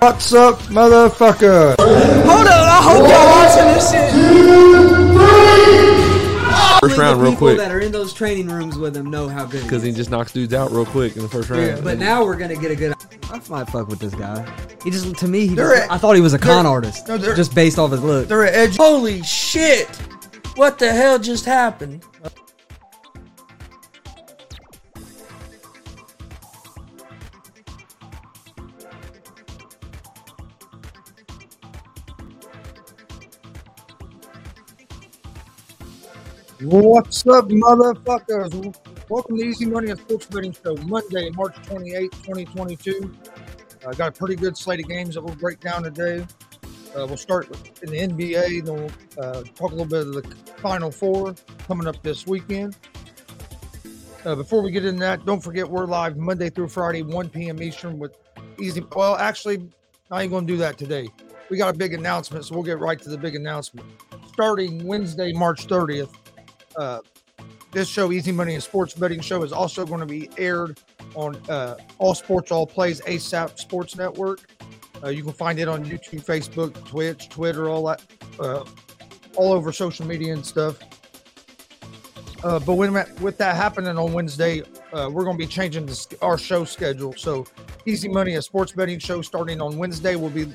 What's up, motherfucker? Hold on, I hope y'all watching this shit. First round, the real people quick, that are in those training rooms with him know how good. because He he just knocks dudes out real quick in the first round. Yeah, but now we're gonna get a good. I might fuck with this guy. He just to me, he just, at- I thought he was a con artist, no, just based off his look. They're at edge. Holy shit! What the hell just happened? What's up, motherfuckers? Welcome to Easy Money and Sports Betting Show, Monday, March 28, 2022. I got a pretty good slate of games that we'll break down today. Uh, we'll start with- in the NBA, then we'll uh, talk a little bit of the Final Four coming up this weekend. Uh, before we get into that, don't forget we're live Monday through Friday, 1 p.m. Eastern with Easy. Well, actually, I ain't going to do that today. We got a big announcement, so we'll get right to the big announcement. Starting Wednesday, March 30th, uh, this show, Easy Money and Sports Betting Show, is also going to be aired on uh, All Sports All Plays ASAP Sports Network. Uh, you can find it on YouTube, Facebook, Twitch, Twitter, all that, uh, all over social media and stuff. Uh, but when with that happening on Wednesday, uh, we're going to be changing our show schedule. So, Easy Money, a sports betting show starting on Wednesday, will be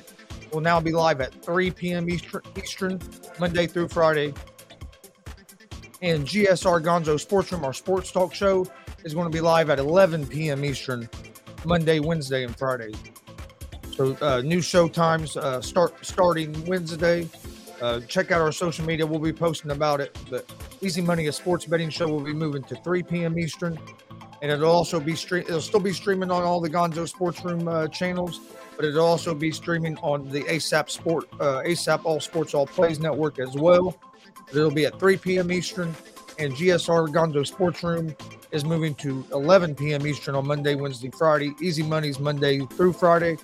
will now be live at 3 p.m. Eastern Monday through Friday and GSR Gonzo Sports Room, our sports talk show, is going to be live at 11 p.m. Eastern, Monday, Wednesday, and Friday. So uh, new show times uh, start starting Wednesday. Uh, check out our social media; we'll be posting about it. But Easy Money, a sports betting show, will be moving to 3 p.m. Eastern, and it'll also be stream. It'll still be streaming on all the Gonzo Sports Room uh, channels, but it'll also be streaming on the ASAP Sport, uh, ASAP All Sports All Plays network as well. It'll be at 3 p.m. Eastern, and GSR Gonzo Sports Room is moving to 11 p.m. Eastern on Monday, Wednesday, Friday. Easy Money's Monday through Friday.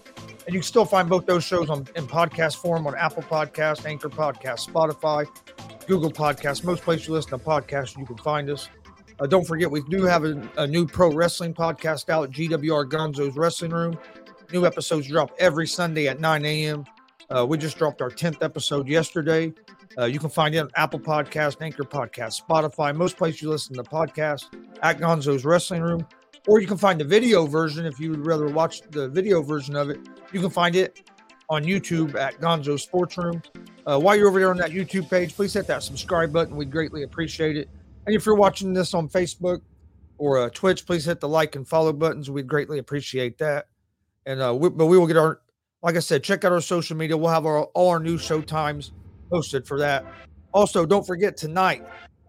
And you can still find both those shows on in podcast form on Apple Podcast, Anchor Podcast, Spotify, Google Podcast, most places you listen to podcasts, you can find us. Uh, don't forget, we do have a, a new pro wrestling podcast out GWR Gonzo's Wrestling Room. New episodes drop every Sunday at 9 a.m. Uh, we just dropped our 10th episode yesterday. Uh, you can find it on Apple Podcast, Anchor Podcast, Spotify, most places you listen to podcasts at Gonzo's Wrestling Room. Or you can find the video version if you would rather watch the video version of it. You can find it on YouTube at Gonzo Sports Room. Uh, while you're over there on that YouTube page, please hit that subscribe button. We'd greatly appreciate it. And if you're watching this on Facebook or uh, Twitch, please hit the like and follow buttons. We'd greatly appreciate that. And uh, we, but we will get our, like I said, check out our social media. We'll have our all our new show times posted for that. Also, don't forget tonight,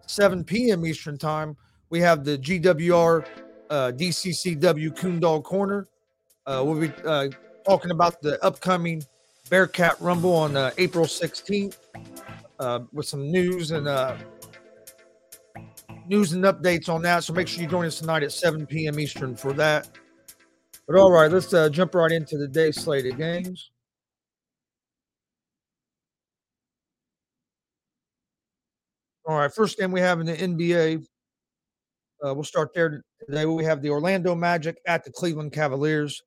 7 p.m. Eastern time, we have the GWR uh, DCCW Coondog Corner. Uh, we'll be uh, talking about the upcoming Bearcat Rumble on uh, April 16th uh, with some news and uh, news and updates on that. So make sure you join us tonight at 7 p.m. Eastern for that. But all right, let's uh, jump right into the day slate of games. All right, first game we have in the NBA. Uh, we'll start there today. We have the Orlando Magic at the Cleveland Cavaliers.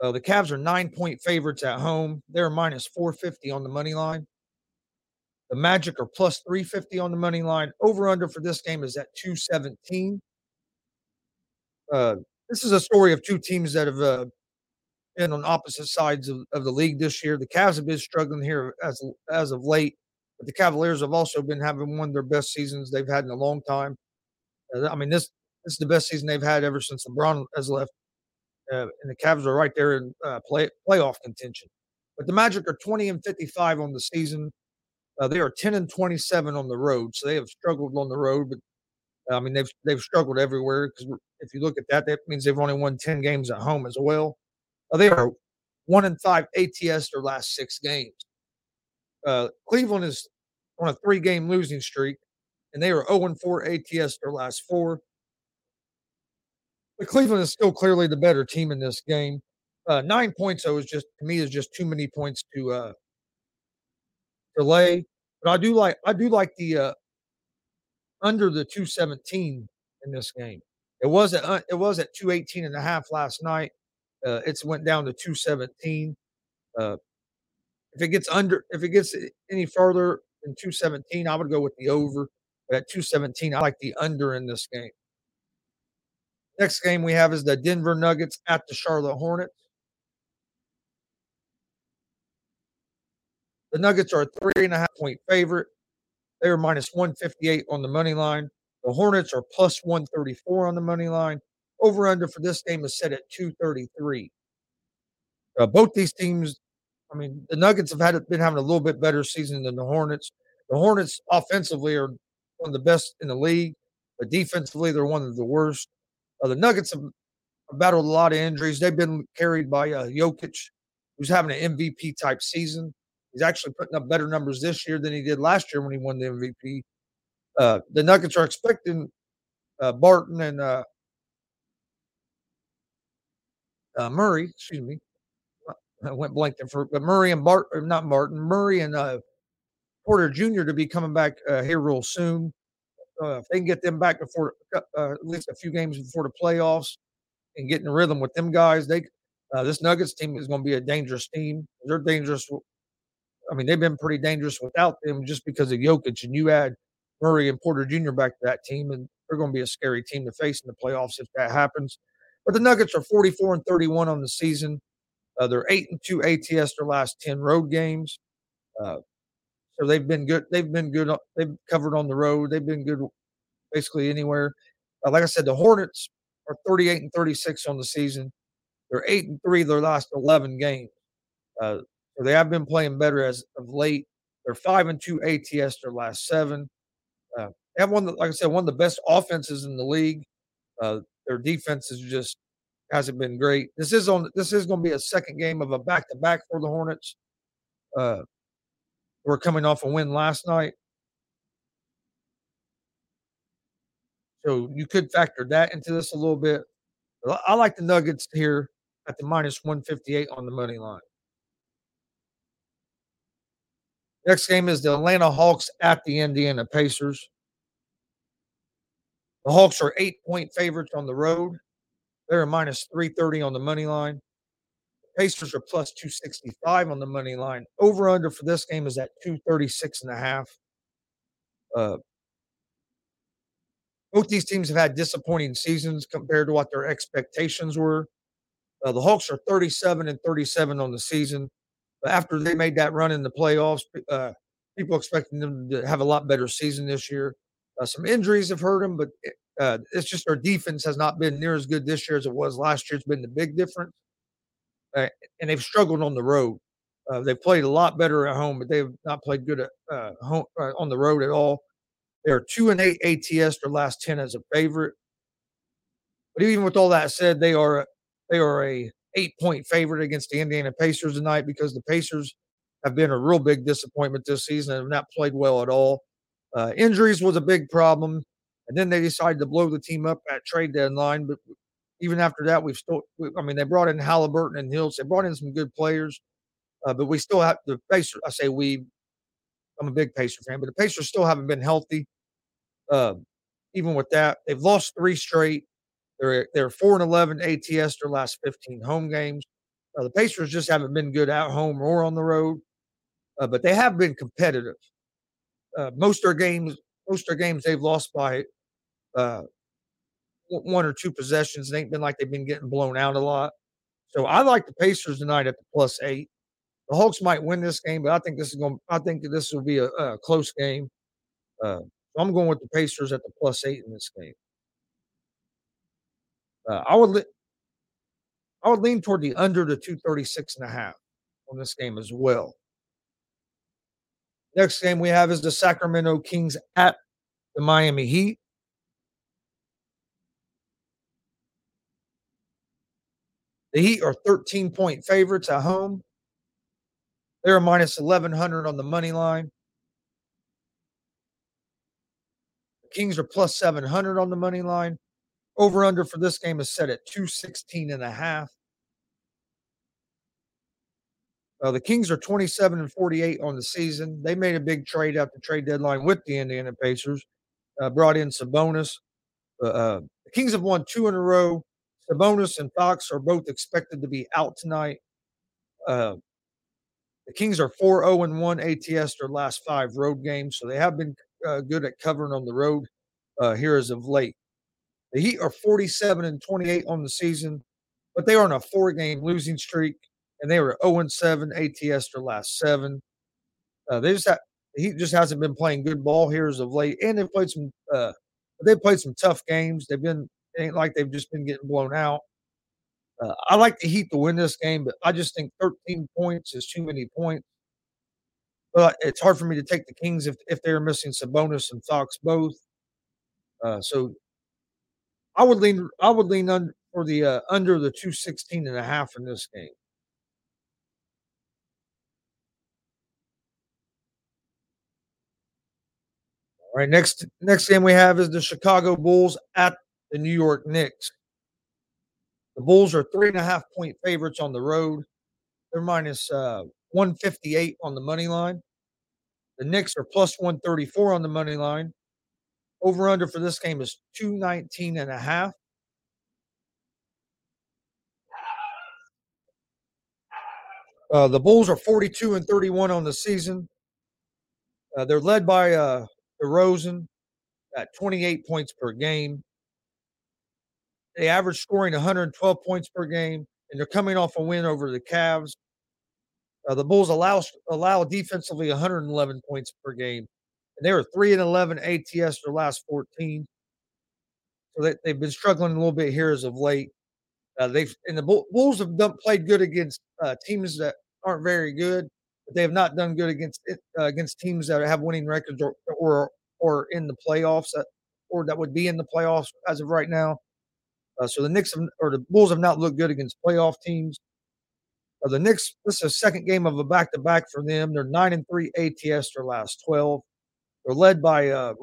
Uh, the Cavs are nine point favorites at home. They're minus 450 on the money line. The Magic are plus 350 on the money line. Over under for this game is at 217. Uh, this is a story of two teams that have uh, been on opposite sides of, of the league this year. The Cavs have been struggling here as as of late, but the Cavaliers have also been having one of their best seasons they've had in a long time. Uh, I mean, this this is the best season they've had ever since LeBron has left, uh, and the Cavs are right there in uh, play playoff contention. But the Magic are 20 and 55 on the season. Uh, they are 10 and 27 on the road, so they have struggled on the road. But I mean, they've they've struggled everywhere because if you look at that, that means they've only won 10 games at home as well. Uh, they are one and five ATS their last six games. Uh, Cleveland is on a three game losing streak, and they are 0 and 4 ATS their last four. But Cleveland is still clearly the better team in this game. Uh, nine points, though, is just to me is just too many points to uh, delay. But I do like I do like the uh, under the 217 in this game. It was at uh, it was at 218 and a half last night. Uh, it's went down to 217. Uh, if it gets under, if it gets any further than 217, I would go with the over. But at 217, I like the under in this game. Next game we have is the Denver Nuggets at the Charlotte Hornets. The Nuggets are a three and a half point favorite. They are minus 158 on the money line. The Hornets are plus 134 on the money line. Over under for this game is set at 233. Uh, both these teams, I mean, the Nuggets have had been having a little bit better season than the Hornets. The Hornets offensively are one of the best in the league, but defensively they're one of the worst. Uh, the Nuggets have battled a lot of injuries. They've been carried by uh, Jokic, who's having an MVP type season. He's actually putting up better numbers this year than he did last year when he won the MVP. Uh, the Nuggets are expecting uh, Barton and uh, uh, Murray, excuse me, I went blank there for, but Murray and not Martin, Murray and uh, Porter Jr. to be coming back uh, here real soon. Uh, if they can get them back before uh, at least a few games before the playoffs and get in rhythm with them guys, they uh, this Nuggets team is going to be a dangerous team. They're dangerous. I mean, they've been pretty dangerous without them just because of Jokic, and you add Murray and Porter Jr. back to that team, and they're going to be a scary team to face in the playoffs if that happens. But the Nuggets are 44 and 31 on the season. Uh, they're eight and two ATS their last 10 road games. Uh, so they've been good. They've been good. They've covered on the road. They've been good basically anywhere. Uh, like I said, the Hornets are 38 and 36 on the season. They're eight and three their last 11 games. Uh, so they have been playing better as of late. They're five and two ATS their last seven. Uh, they have one, like I said, one of the best offenses in the league. Uh, their defense is just hasn't been great. This is on. This is going to be a second game of a back to back for the Hornets. Uh, we're coming off a win last night, so you could factor that into this a little bit. I like the Nuggets here at the minus one fifty eight on the money line. Next game is the Atlanta Hawks at the Indiana Pacers. The Hawks are eight point favorites on the road. They're minus 330 on the money line. The Pacers are plus 265 on the money line. Over under for this game is at 236 and a half. Uh, both these teams have had disappointing seasons compared to what their expectations were. Uh, the Hawks are 37 and 37 on the season. But after they made that run in the playoffs, uh, people expecting them to have a lot better season this year. Uh, some injuries have hurt them, but uh, it's just our defense has not been near as good this year as it was last year. It's been the big difference, uh, and they've struggled on the road. Uh, they've played a lot better at home, but they've not played good at uh, home uh, on the road at all. They're two and eight ATS their last ten as a favorite. But even with all that said, they are they are a eight point favorite against the Indiana Pacers tonight because the Pacers have been a real big disappointment this season and have not played well at all. Uh, injuries was a big problem, and then they decided to blow the team up at trade deadline. But even after that, we've still, we, I mean, they brought in Haliburton and Hills. They brought in some good players, uh, but we still have the face. I say we, I'm a big Pacer fan, but the Pacers still haven't been healthy. Uh, even with that, they've lost three straight. They're they're four and eleven ATS their last 15 home games. Uh, the Pacers just haven't been good at home or on the road, uh, but they have been competitive. Uh, most of their games, most of their games, they've lost by uh, one or two possessions. It ain't been like they've been getting blown out a lot. So I like the Pacers tonight at the plus eight. The Hawks might win this game, but I think this is going. I think this will be a, a close game. Uh, I'm going with the Pacers at the plus eight in this game. Uh, I would li- I would lean toward the under the 236 and a half on this game as well. Next game we have is the Sacramento Kings at the Miami Heat. The Heat are 13 point favorites at home. They're minus 1100 on the money line. The Kings are plus 700 on the money line. Over under for this game is set at 216 and a half. Uh, the Kings are 27 and 48 on the season. They made a big trade at the trade deadline with the Indiana Pacers, uh, brought in Sabonis. Uh, uh, the Kings have won two in a row. Sabonis and Fox are both expected to be out tonight. Uh, the Kings are 4 0 and 1 ATS their last five road games, so they have been uh, good at covering on the road uh, here as of late. The Heat are 47 and 28 on the season, but they are on a four game losing streak, and they were 0 and 7 ATS their last seven. Uh, they just Heat just hasn't been playing good ball here as of late, and they've played some uh, they played some tough games. They've been it ain't like they've just been getting blown out. Uh, I like the Heat to win this game, but I just think 13 points is too many points. But it's hard for me to take the Kings if if they're missing Sabonis and Fox both. Uh, so I would lean I would lean under for the uh, under the 216 and a half in this game. All right, next next game we have is the Chicago Bulls at the New York Knicks. The Bulls are three and a half point favorites on the road. They're minus uh, 158 on the money line. The Knicks are plus 134 on the money line. Over under for this game is 219 and a half. Uh, the Bulls are 42 and 31 on the season. Uh, they're led by uh, DeRozan at 28 points per game. They average scoring 112 points per game, and they're coming off a win over the Cavs. Uh, the Bulls allow allow defensively 111 points per game, and they were three and 11 ATS their last 14. So they, they've been struggling a little bit here as of late. Uh, they've and the Bulls have done, played good against uh, teams that aren't very good, but they have not done good against uh, against teams that have winning records or or or in the playoffs that, or that would be in the playoffs as of right now. Uh, so the Knicks have, or the Bulls have not looked good against playoff teams. Uh, the Knicks, this is a second game of a back to back for them. They're nine and three ATS their last twelve. They're led by uh,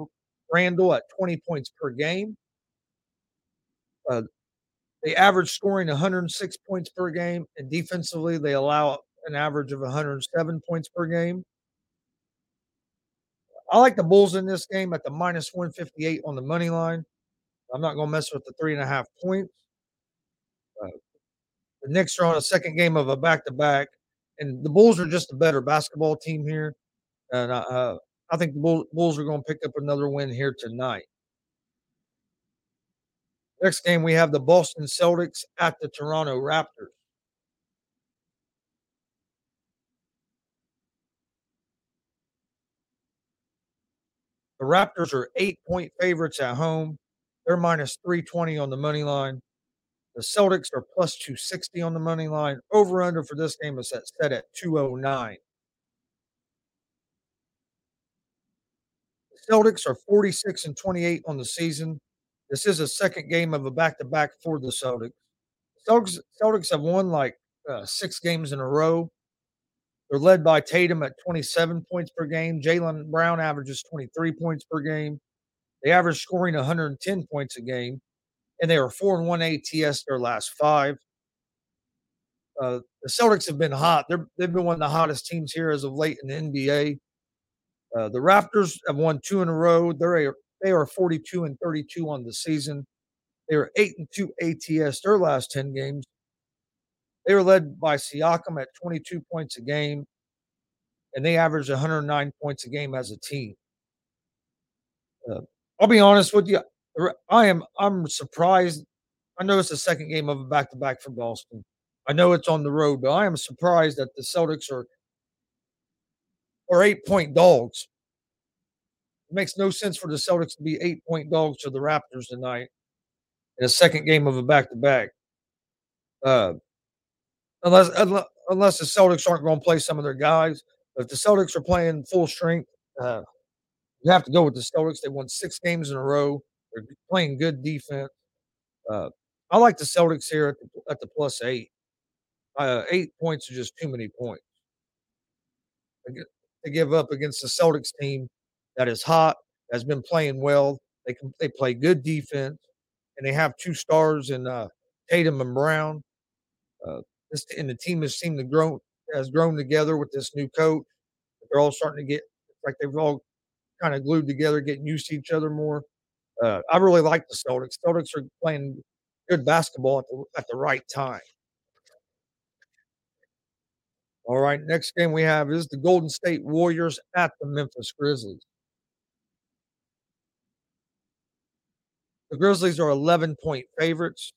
Randle at twenty points per game. Uh, they average scoring 106 points per game, and defensively they allow an average of 107 points per game. I like the Bulls in this game at the minus 158 on the money line. I'm not going to mess with the three and a half points. Uh, the Knicks are on a second game of a back to back, and the Bulls are just a better basketball team here. And uh, uh I think the Bulls are going to pick up another win here tonight. Next game, we have the Boston Celtics at the Toronto Raptors. The Raptors are eight point favorites at home. They're minus 320 on the money line. The Celtics are plus 260 on the money line. Over under for this game is set, set at 209. The Celtics are 46 and 28 on the season. This is a second game of a back to back for the Celtics. Celtics. Celtics have won like uh, six games in a row. They're led by Tatum at 27 points per game. Jaylen Brown averages 23 points per game. They average scoring 110 points a game, and they are four and one ATS their last five. Uh, the Celtics have been hot. They're, they've been one of the hottest teams here as of late in the NBA. Uh, the Raptors have won two in a row. They're a, they are 42 and 32 on the season. They are eight and two ATS their last 10 games. They were led by Siakam at 22 points a game, and they averaged 109 points a game as a team. Uh, I'll be honest with you. I am I'm surprised. I know it's the second game of a back to back for Boston. I know it's on the road, but I am surprised that the Celtics are are eight point dogs. It makes no sense for the Celtics to be eight point dogs to the Raptors tonight in a second game of a back to back. Unless unless the Celtics aren't going to play some of their guys. If the Celtics are playing full strength, uh, you have to go with the Celtics. They won six games in a row. They're playing good defense. Uh, I like the Celtics here at the, at the plus eight. Uh, eight points are just too many points to give up against the Celtics team that is hot, has been playing well. They can they play good defense, and they have two stars in uh, Tatum and Brown. Uh, this and the team has seemed to grow has grown together with this new coach. They're all starting to get like they've all kind of glued together, getting used to each other more. Uh, I really like the Celtics. Celtics are playing good basketball at the at the right time. All right, next game we have is the Golden State Warriors at the Memphis Grizzlies. The Grizzlies are 11 point favorites.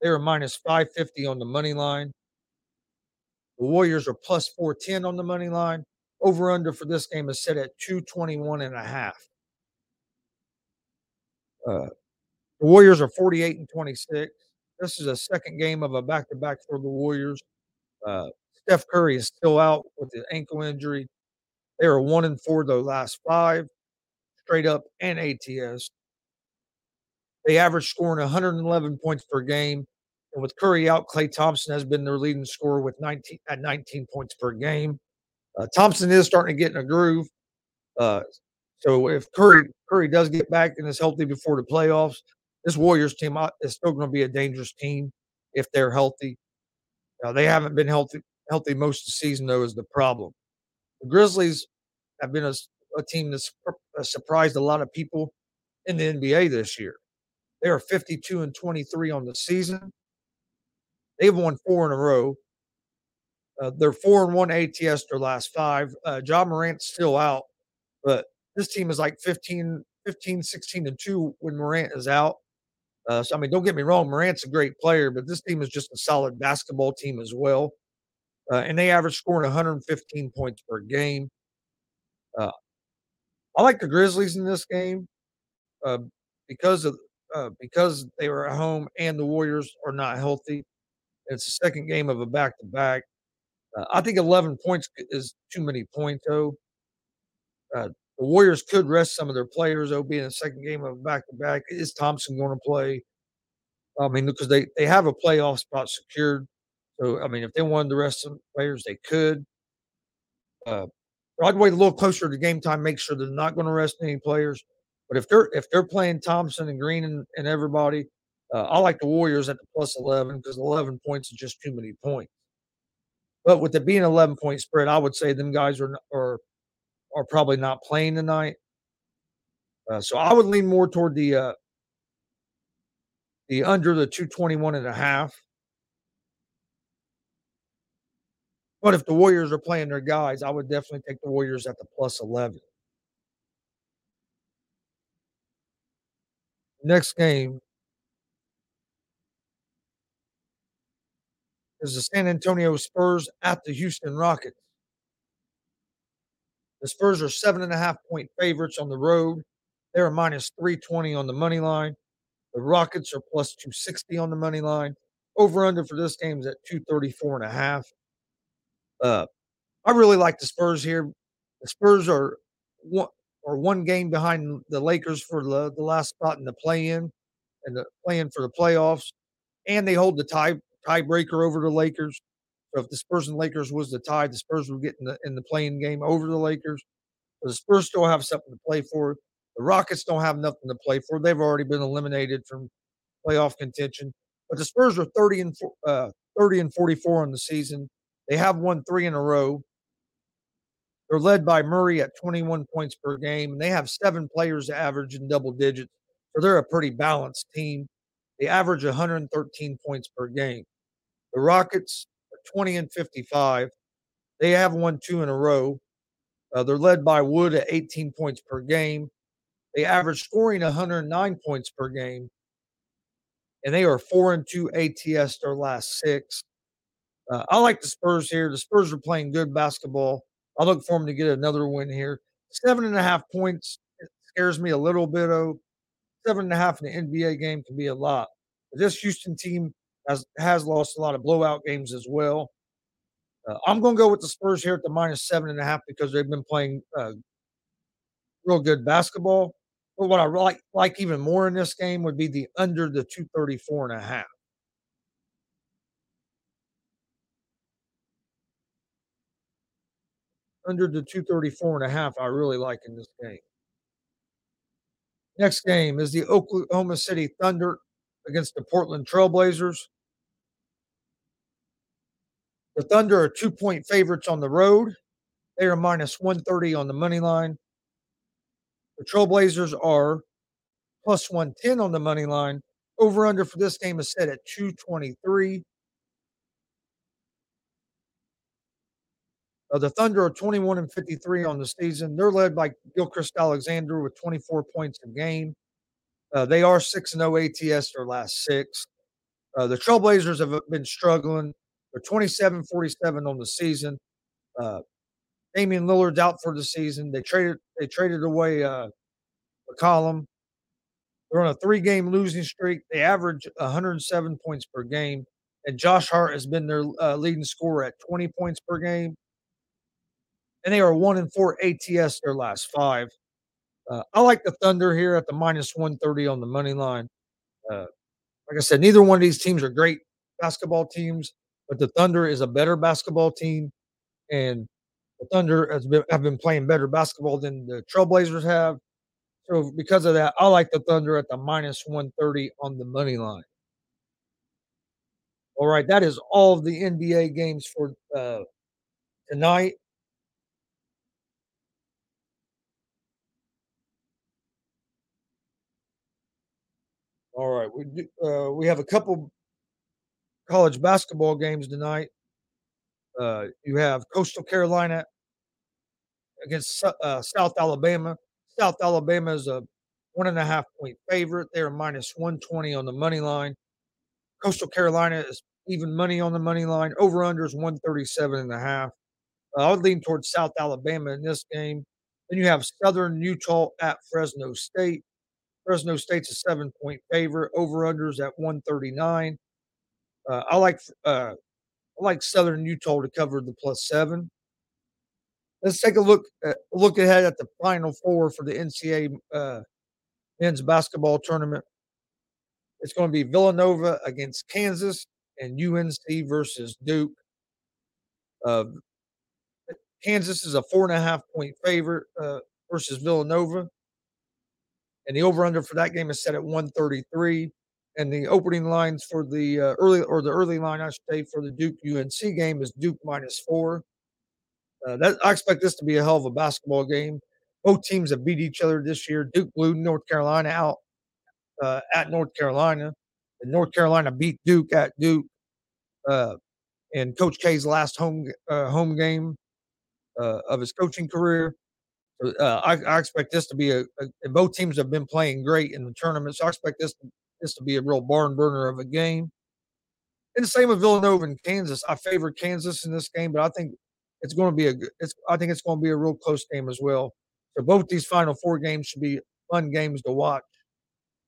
They are minus 550 on the money line. The Warriors are plus 410 on the money line. Over under for this game is set at 221 and a half. Uh, the Warriors are 48 and 26. This is a second game of a back to back for the Warriors. Uh, Steph Curry is still out with the ankle injury. They are one and four the last five, straight up and ATS. They average scoring 111 points per game. And with Curry out, Klay Thompson has been their leading scorer with 19 at 19 points per game. Uh, Thompson is starting to get in a groove. Uh, so if Curry Curry does get back and is healthy before the playoffs, this Warriors team uh, is still going to be a dangerous team if they're healthy. Now they haven't been healthy healthy most of the season though is the problem. The Grizzlies have been a, a team that's surprised a lot of people in the NBA this year. They are 52 and 23 on the season. They've won four in a row. Uh, they're four and one ATS their last five. Uh, Ja Morant's still out, but this team is like 15, 15, 16 and two when Morant is out. Uh, so, I mean, don't get me wrong, Morant's a great player, but this team is just a solid basketball team as well. Uh, and they average scoring 115 points per game. Uh, I like the Grizzlies in this game uh, because of uh, because they were at home and the Warriors are not healthy. It's the second game of a back to back. I think 11 points is too many points, though. Uh, the Warriors could rest some of their players, though, being the second game of back to back. Is Thompson going to play? I mean, because they, they have a playoff spot secured. So, I mean, if they wanted to rest some players, they could. Uh, I'd wait a little closer to game time, make sure they're not going to rest any players. But if they're if they're playing Thompson and Green and, and everybody, uh, I like the Warriors at the plus eleven because eleven points is just too many points. But with it being an eleven point spread, I would say them guys are are are probably not playing tonight. Uh, so I would lean more toward the uh, the under the 221 and a half. But if the Warriors are playing their guys, I would definitely take the Warriors at the plus 11. Next game is the San Antonio Spurs at the Houston Rockets. The Spurs are seven and a half point favorites on the road. They're minus 320 on the money line. The Rockets are plus 260 on the money line. Over under for this game is at 234 and a half. Uh, I really like the Spurs here. The Spurs are one or one game behind the Lakers for the, the last spot in the play-in and the play-in for the playoffs, and they hold the tie tiebreaker over the Lakers. So if the Spurs and Lakers was the tie, the Spurs would get in the in the play-in game over the Lakers. The Spurs still have something to play for. The Rockets don't have nothing to play for. They've already been eliminated from playoff contention. But the Spurs are 30 and uh, 30 and 44 in the season. They have won three in a row. They're led by Murray at 21 points per game, and they have seven players average in double digits. So they're a pretty balanced team. They average 113 points per game. The Rockets are 20 and 55. They have won two in a row. Uh, they're led by Wood at 18 points per game. They average scoring 109 points per game, and they are four and two ATS their last six. Uh, I like the Spurs here. The Spurs are playing good basketball. I look for them to get another win here. Seven and a half points scares me a little bit. Oh, seven and a half in the NBA game can be a lot. But this Houston team has has lost a lot of blowout games as well. Uh, I'm going to go with the Spurs here at the minus seven and a half because they've been playing uh, real good basketball. But what I like like even more in this game would be the under the 234 and a half. Under the 234 and a half, I really like in this game. Next game is the Oklahoma City Thunder against the Portland Trailblazers. The Thunder are two point favorites on the road. They are minus 130 on the money line. The Trailblazers are plus 110 on the money line. Over under for this game is set at 223. Uh, the Thunder are 21 and 53 on the season. They're led by Gilgeous-Alexander with 24 points a game. Uh, they are 6 0 ATS their last six. Uh, the Trailblazers have been struggling. They're 27 47 on the season. Uh, Damian Lillard's out for the season. They traded they traded away uh, McCollum. They're on a three game losing streak. They average 107 points per game. And Josh Hart has been their uh, leading scorer at 20 points per game. And they are one and four ATS their last five. Uh, I like the Thunder here at the minus 130 on the money line. Uh, like I said, neither one of these teams are great basketball teams, but the Thunder is a better basketball team. And the Thunder has been, have been playing better basketball than the Trailblazers have. So because of that, I like the Thunder at the minus 130 on the money line. All right, that is all of the NBA games for uh, tonight. All right, we do, uh, we have a couple college basketball games tonight. Uh, you have Coastal Carolina against uh, South Alabama. South Alabama is a one and a half point favorite. They're minus 120 on the money line. Coastal Carolina is even money on the money line. Over under is 137 and a half. Uh, I would lean towards South Alabama in this game. Then you have Southern Utah at Fresno State. Fresno State's a seven point favorite. Over unders at 139. Uh, I like uh, I like Southern Utah to cover the plus seven. Let's take a look at, look ahead at the Final Four for the NCAA uh, men's basketball tournament. It's going to be Villanova against Kansas and UNC versus Duke. Uh, Kansas is a four and a half point favorite uh, versus Villanova. And the over under for that game is set at 133. And the opening lines for the uh, early or the early line, I should say, for the Duke UNC game is Duke minus four. Uh, that I expect this to be a hell of a basketball game. Both teams have beat each other this year. Duke blew North Carolina out uh, at North Carolina, and North Carolina beat Duke at Duke uh, in Coach K's last home uh, home game uh, of his coaching career. I, I, expect this to be a, a, Both teams have been playing great in the tournament, so I expect this this to be a real barn burner of a game. And the same with Villanova and Kansas. I favor Kansas in this game, but I think it's going to be a it's I think it's going to be a real close game as well. So both these final four games should be fun games to watch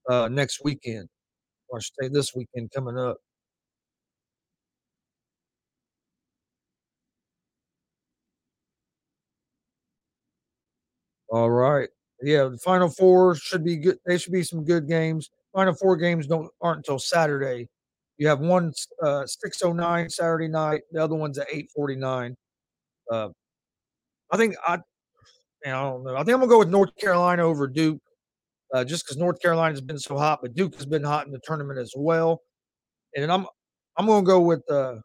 uh, next weekend, or I should say this weekend coming up. All right. Yeah, the final four should be good. They should be some good games. Final four games don't aren't until Saturday. You have one uh, 609 Saturday night. The other one's at 849. Uh, I think I, man, I don't know. I think I'm gonna go with North Carolina over Duke, uh, just because North Carolina has been so hot, but Duke has been hot in the tournament as well. And I'm I'm gonna go with uh,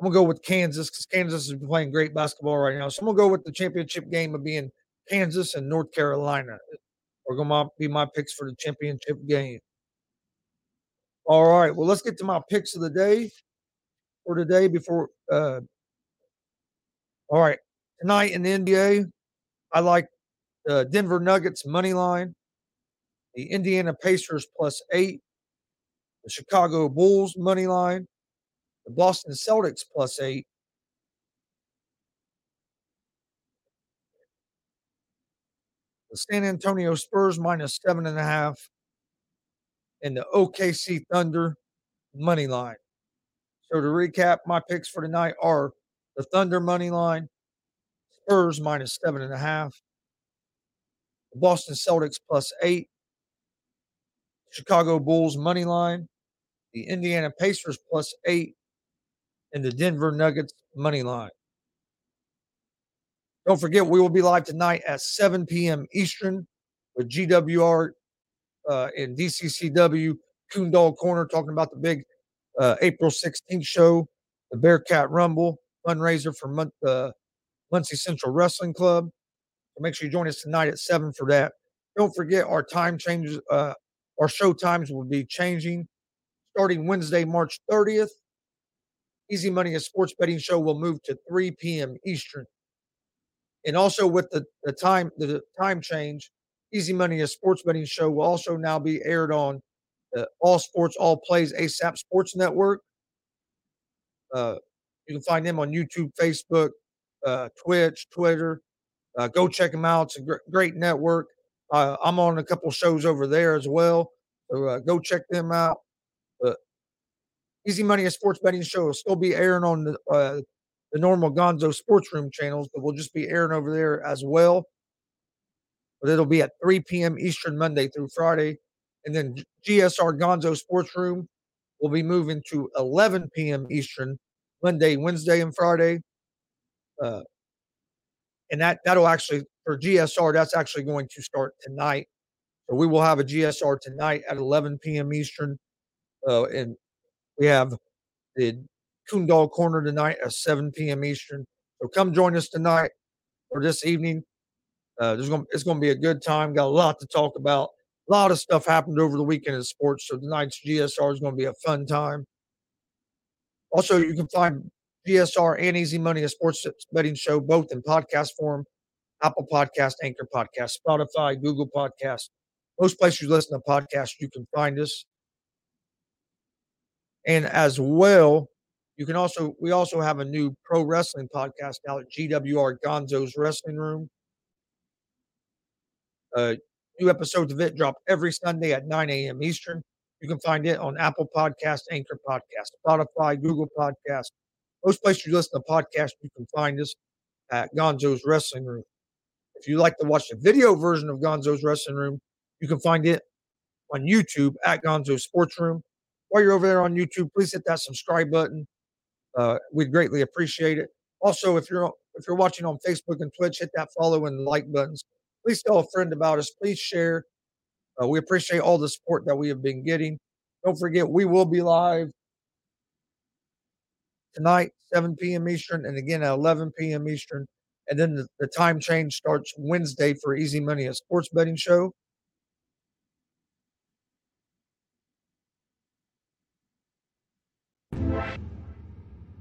I'm gonna go with Kansas because Kansas is playing great basketball right now. So I'm gonna go with the championship game of being Kansas and North Carolina. Are gonna be my picks for the championship game. All right, well let's get to my picks of the day for today before. uh All right, tonight in the NBA, I like the Denver Nuggets money line, the Indiana Pacers plus eight, the Chicago Bulls money line, the Boston Celtics plus eight, the San Antonio Spurs minus seven and a half, and the OKC Thunder money line. So to recap, my picks for tonight are the Thunder money line, Spurs minus seven and a half, the Boston Celtics plus eight, Chicago Bulls money line, the Indiana Pacers plus eight, and the Denver Nuggets money line. Don't forget, we will be live tonight at 7 p.m. Eastern with GWR uh, and DCCW Coondog Corner talking about the big uh, April 16th show, the Bearcat Rumble fundraiser for Mun- uh, Muncie Central Wrestling Club. So make sure you join us tonight at 7 for that. Don't forget, our time changes, uh, our show times will be changing starting Wednesday, March 30th. Easy Money, a sports betting show, will move to 3 p.m. Eastern. And also with the, the time the time change, Easy Money, a sports betting show, will also now be aired on the All Sports All Plays ASAP Sports Network. Uh, you can find them on YouTube, Facebook, uh, Twitch, Twitter. Uh, go check them out. It's a gr- great network. Uh, I'm on a couple shows over there as well. So uh, go check them out. Easy Money, a sports betting show, will still be airing on the uh, the normal Gonzo Sports Room channels, but we'll just be airing over there as well. But it'll be at 3 p.m. Eastern Monday through Friday. And then GSR Gonzo Sports Room will be moving to 11 p.m. Eastern Monday, Wednesday, and Friday. Uh, and that that'll actually for GSR, that's actually going to start tonight. So we will have a GSR tonight at 11 p.m. Eastern, uh, and we have the Coondog Corner tonight at 7 p.m. Eastern. So come join us tonight or this evening. Uh, there's going it's to be a good time. Got a lot to talk about. A lot of stuff happened over the weekend in sports, so tonight's GSR is to be a fun time. Also, you can find GSR and Easy Money, a sports betting show, both in podcast form Apple Podcast, Anchor Podcast, Spotify, Google Podcast. Most places you listen to podcasts, you can find us. And as well, you can also we also have a new pro wrestling podcast now at GWR Gonzo's Wrestling Room. Uh, new episodes of it drop every Sunday at 9 a.m. Eastern. You can find it on Apple Podcast, Anchor Podcast, Spotify, Google Podcast. Most places you listen to podcasts, you can find us at Gonzo's Wrestling Room. If you like to watch the video version of Gonzo's Wrestling Room, you can find it on YouTube at Gonzo's Sports Room. While you're over there on YouTube, please hit that subscribe button. Uh, we'd greatly appreciate it. Also, if you're if you're watching on Facebook and Twitch, hit that follow and like buttons. Please tell a friend about us. Please share. Uh, we appreciate all the support that we have been getting. Don't forget, we will be live tonight, 7 p.m. Eastern, and again at 11 p.m. Eastern. And then the, the time change starts Wednesday for Easy Money, a sports betting show.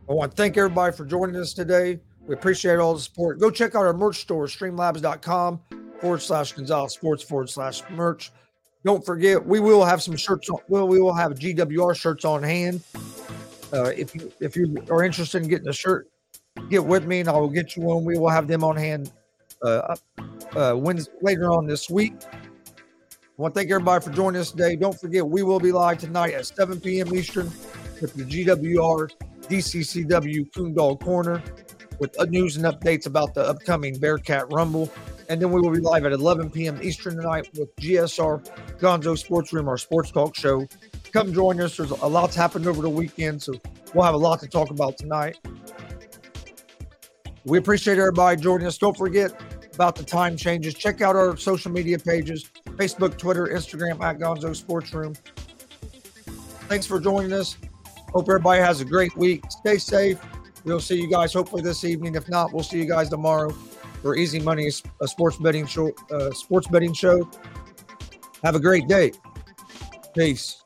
I want to thank everybody for joining us today. We appreciate all the support. Go check out our merch store, streamlabs.com forward slash Gonzalez Sports forward slash merch. Don't forget, we will have some shirts. On, well, we will have GWR shirts on hand. Uh, if you if you are interested in getting a shirt, get with me and I will get you one. We will have them on hand uh, uh, Wednesday, later on this week. I want to thank everybody for joining us today. Don't forget, we will be live tonight at 7 p.m. Eastern with the GWR DCCW Coondog Corner with uh, news and updates about the upcoming Bearcat Rumble. And then we will be live at 11 p.m. Eastern tonight with GSR Gonzo Sports Room, our sports talk show. Come join us. There's a lot's happened over the weekend, so we'll have a lot to talk about tonight. We appreciate everybody joining us. Don't forget about the time changes. Check out our social media pages Facebook, Twitter, Instagram at Gonzo Sports Room. Thanks for joining us. Hope everybody has a great week. Stay safe. We'll see you guys hopefully this evening. If not, we'll see you guys tomorrow for Easy Money, a sports betting show. Uh, sports betting show. Have a great day. Peace.